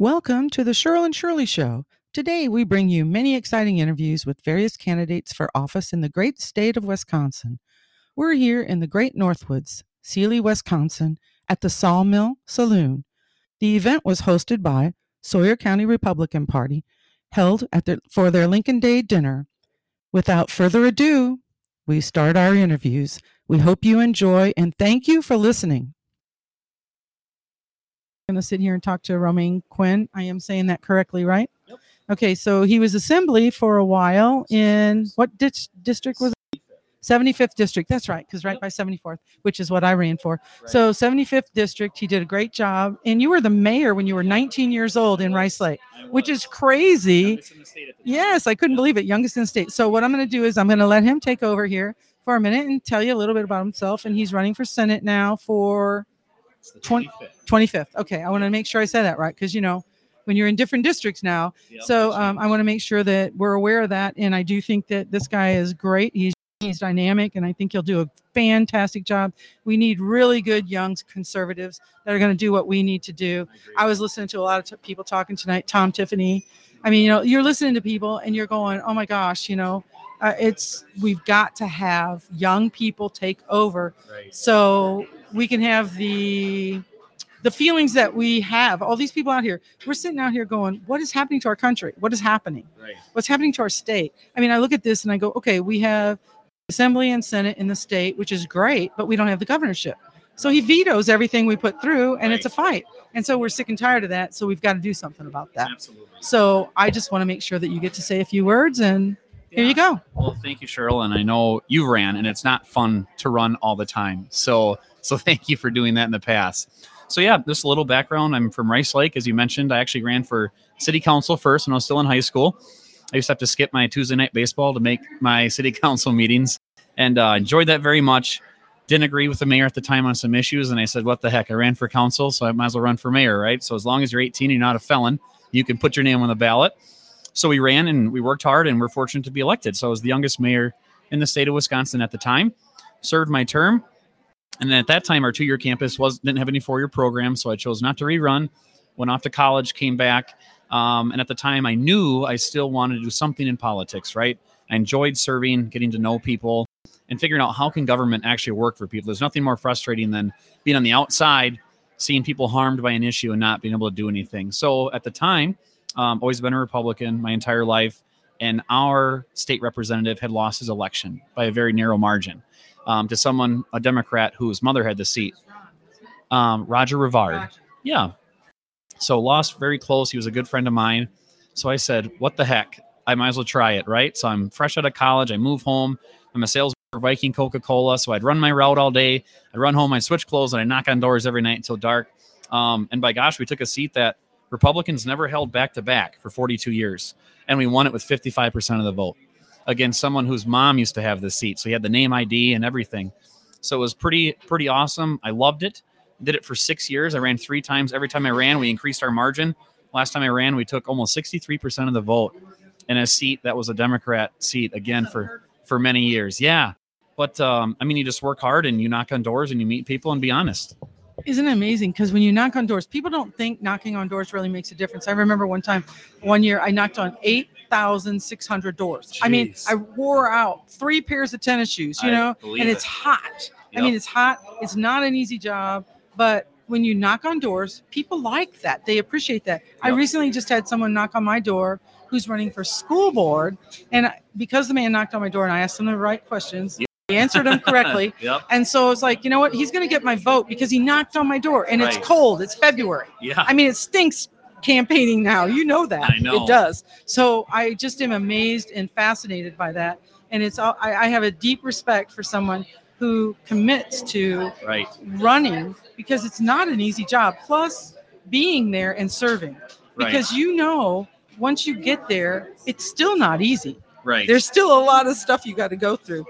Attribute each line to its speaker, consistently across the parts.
Speaker 1: Welcome to the Cheryl and Shirley Show. Today, we bring you many exciting interviews with various candidates for office in the great state of Wisconsin. We're here in the great Northwoods, Seeley, Wisconsin, at the Sawmill Saloon. The event was hosted by Sawyer County Republican Party, held at their, for their Lincoln Day dinner. Without further ado, we start our interviews. We hope you enjoy and thank you for listening going to sit here and talk to Romaine Quinn. I am saying that correctly, right?
Speaker 2: Yep.
Speaker 1: Okay, so he was assembly for a while in what ditch, district was it? 75th district. That's right, because right
Speaker 2: Yep.
Speaker 1: by 74th, which is what I ran for.
Speaker 2: Right.
Speaker 1: So 75th district, he did a great job. And you were the mayor when you were 19 years old in Rice Lake, which is crazy.
Speaker 2: youngest in the state at the.
Speaker 1: Yes, I couldn't believe it. Youngest in the state. So what I'm going to do is I'm going to let him take over here for a minute and tell you a little bit about himself. And he's running for Senate now for
Speaker 2: It's the
Speaker 1: 20
Speaker 2: 25th.
Speaker 1: 25th. Okay, I want to make sure I say that right because you know when you're in different districts now.
Speaker 2: Yep.
Speaker 1: So um, I want to make sure that we're aware of that. And I do think that this guy is great. He's he's dynamic, and I think he'll do a fantastic job. We need really good young conservatives that are going to do what we need to do.
Speaker 2: I.
Speaker 1: I was listening to a lot of t- people talking tonight. Tom Tiffany. I mean, you know, you're listening to people and you're going, "Oh my gosh," you know, uh, it's we've got to have young people take over
Speaker 2: right.
Speaker 1: so we can have the the feelings that we have. All these people out here we're sitting out here going what is happening to our country? What is happening?
Speaker 2: Right.
Speaker 1: what's happening to our state? I mean i look at this and i go okay we have assembly and senate in the state which is great but we don't have the governorship. So he vetoes everything we put through and it's a fight. And so we're sick and tired of that so we've got to do something about that.
Speaker 2: Absolutely.
Speaker 1: so i just want to make sure that you get to say a few words and here you go
Speaker 2: Well, thank you, Cheryl. And I know you ran, and it's not fun to run all the time. So, so thank you for doing that in the past. So, yeah, just a little background. I'm from Rice Lake, as you mentioned. I actually ran for city council first when I was still in high school. I used to have to skip my Tuesday night baseball to make my city council meetings, and uh, enjoyed that very much. Didn't agree with the mayor at the time on some issues, and I said, "What the heck? I ran for council, so I might as well run for mayor, right?" So, as long as you're 18, and you're not a felon, you can put your name on the ballot. So we ran and we worked hard and we're fortunate to be elected. So I was the youngest mayor in the state of Wisconsin at the time, served my term. And then at that time, our two-year campus was didn't have any four-year program, so I chose not to rerun. Went off to college, came back, um, and at the time, I knew I still wanted to do something in politics. Right? I enjoyed serving, getting to know people, and figuring out how can government actually work for people. There's nothing more frustrating than being on the outside, seeing people harmed by an issue and not being able to do anything. So at the time, um, always been a Republican my entire life, and our state representative had lost his election by a very narrow margin um, to someone, a Democrat whose mother had the seat, um, Roger Rivard. Yeah. So lost very close. He was a good friend of mine. So I said, what the heck? I might as well try it, right? So I'm fresh out of college. I move home. I'm a salesman for Viking Coca Cola. So I'd run my route all day. I'd run home, I'd switch clothes, and I'd knock on doors every night until dark. Um, and by gosh, we took a seat that Republicans never held back to back for 42 years. And we won it with 55% of the vote against someone whose mom used to have the seat. So he had the name ID and everything. So it was pretty, pretty awesome. I loved it. Did it for six years. I ran three times. Every time I ran, we increased our margin. Last time I ran, we took almost 63% of the vote in a seat that was a Democrat seat again for for many years. Yeah. But um, I mean, you just work hard and you knock on doors and you meet people and be honest.
Speaker 1: Isn't it amazing? Because when you knock on doors, people don't think knocking on doors really makes a difference. I remember one time, one year, I knocked on 8,600 doors. I mean, I wore out three pairs of tennis shoes, you
Speaker 2: I
Speaker 1: know, and it's
Speaker 2: it.
Speaker 1: hot. I mean, it's hot. It's not an easy job, but when you knock on doors, people like that. They appreciate that. I recently just had someone knock on my door who's running for school board. And because the man knocked on my door and I asked him the right questions, he answered them correctly.
Speaker 2: Yep.
Speaker 1: And so I was like, you know what? He's going to get my vote because he knocked on my door and it's cold. It's February.
Speaker 2: Yeah.
Speaker 1: I mean, it stinks campaigning now. You know that.
Speaker 2: I know.
Speaker 1: It does. So I just am amazed and fascinated by that. And it's all, I, I have a deep respect for someone who commits to
Speaker 2: Right.
Speaker 1: running because it's not an easy job. Plus, being there and serving
Speaker 2: Right.
Speaker 1: because you know once you get there, it's still not easy
Speaker 2: right.
Speaker 1: there's still a lot of stuff you got to go through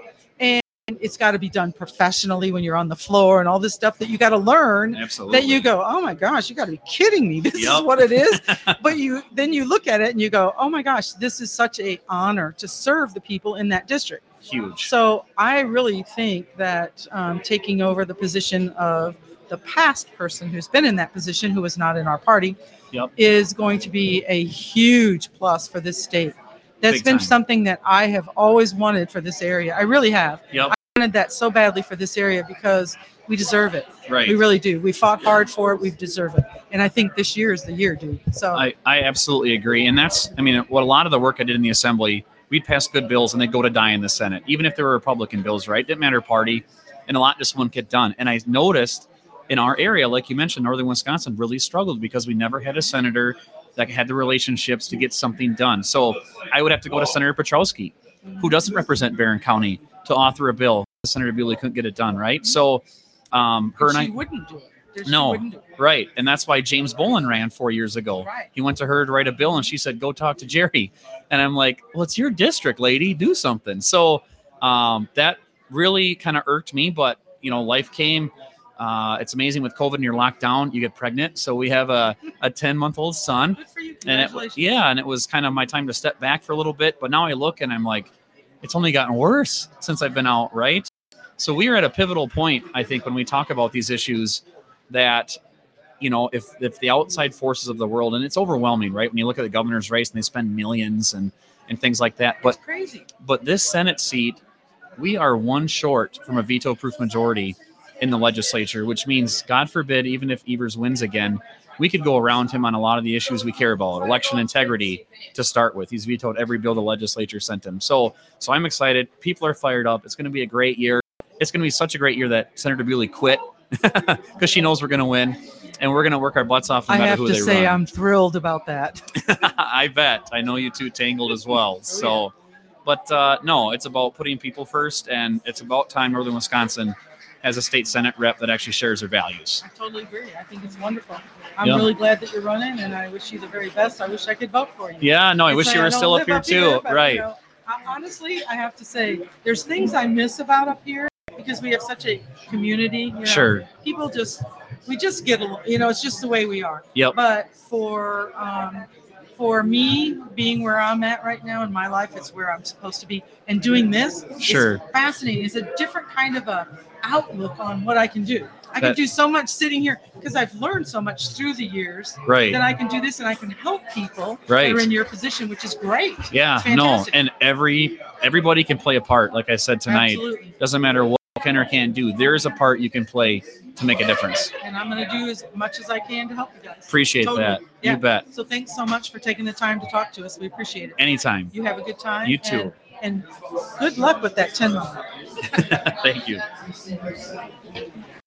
Speaker 1: it's got to be done professionally when you're on the floor and all this stuff that you got to learn
Speaker 2: Absolutely.
Speaker 1: that you go oh my gosh you got to be kidding me this is what it is but you then you look at it and you go oh my gosh this is such a honor to serve the people in that district
Speaker 2: Huge.
Speaker 1: so i really think that um, taking over the position of the past person who's been in that position, who was not in our party,
Speaker 2: Yep.
Speaker 1: is going to be a huge plus for this state. That's
Speaker 2: Big
Speaker 1: been
Speaker 2: time.
Speaker 1: something that I have always wanted for this area. I really have.
Speaker 2: Yep.
Speaker 1: Wanted that so badly for this area because we deserve it.
Speaker 2: Right.
Speaker 1: We really do. We fought hard for it. We deserve it. And I think this year is the year, dude. So
Speaker 2: I, I absolutely agree. And that's, I mean, what a lot of the work I did in the assembly, we'd pass good bills and they'd go to die in the Senate, even if they were Republican bills, right? Didn't matter party. And a lot just wouldn't get done. And I noticed in our area, like you mentioned, northern Wisconsin really struggled because we never had a senator that had the relationships to get something done. So I would have to go to Senator Petrowski, who doesn't represent Barron County, to author a bill. Senator Bewley couldn't get it done, right? So um, her and I.
Speaker 1: she wouldn't do it. She
Speaker 2: No,
Speaker 1: do it.
Speaker 2: Right. And that's why James Bolin ran four years ago.
Speaker 1: Right.
Speaker 2: He went to her to write a bill and she said, go talk to Jerry. And I'm like, well, it's your district, lady. Do something. So um, that really kind of irked me. But, you know, life came. Uh, it's amazing with COVID and you're locked down, you get pregnant. So we have a, a 10 month old son.
Speaker 1: Good for you.
Speaker 2: And it, yeah, and it was kind of my time to step back for a little bit. But now I look and I'm like, it's only gotten worse since I've been out, right? So we are at a pivotal point, I think, when we talk about these issues that, you know, if if the outside forces of the world, and it's overwhelming, right? When you look at the governor's race and they spend millions and and things like that. But but this Senate seat, we are one short from a veto proof majority in the legislature, which means, God forbid, even if Evers wins again, we could go around him on a lot of the issues we care about, election integrity to start with. He's vetoed every bill the legislature sent him. So, so I'm excited. People are fired up. It's going to be a great year. It's going to be such a great year that Senator Bewley quit because she knows we're going to win, and we're going to work our butts off no
Speaker 1: I have
Speaker 2: who
Speaker 1: to
Speaker 2: they
Speaker 1: say,
Speaker 2: run.
Speaker 1: I'm thrilled about that.
Speaker 2: I bet. I know you two tangled as well.
Speaker 1: Oh,
Speaker 2: So, but uh, no, it's about putting people first, and it's about time Northern Wisconsin has a state senate rep that actually shares their values.
Speaker 1: I totally agree. I think it's wonderful. I'm
Speaker 2: Yeah.
Speaker 1: really glad that you're running, and I wish you the very best. I wish I could vote for you.
Speaker 2: Yeah, no, I wish you were still up here too.
Speaker 1: but, you
Speaker 2: right.
Speaker 1: know, honestly, I have to say, there's things I miss about up here because we have such a community. You know,
Speaker 2: Sure.
Speaker 1: People just, we just get, along. you know, it's just the way we are.
Speaker 2: Yep.
Speaker 1: But for um, for me, being where I'm at right now in my life, it's where I'm supposed to be, and doing this is
Speaker 2: Sure.
Speaker 1: fascinating. It's a different kind of a outlook on what I can do. I can
Speaker 2: That-
Speaker 1: do so much sitting here because I've learned so much through the years
Speaker 2: Right.
Speaker 1: that I can do this and I can help people
Speaker 2: Right.
Speaker 1: that are in your position, which is great.
Speaker 2: Yeah. No, and every everybody can play a part. Like I said tonight,
Speaker 1: Absolutely.
Speaker 2: doesn't matter what can or can't do. There is a part you can play to make a difference.
Speaker 1: And I'm going to do as much as I can to help you guys.
Speaker 2: Appreciate
Speaker 1: Totally.
Speaker 2: that.
Speaker 1: Yeah.
Speaker 2: You bet.
Speaker 1: So thanks so much for taking the time to talk to us. We appreciate it.
Speaker 2: Anytime.
Speaker 1: You have a good time.
Speaker 2: You too.
Speaker 1: And, and good luck with that 10 month.
Speaker 2: Thank you.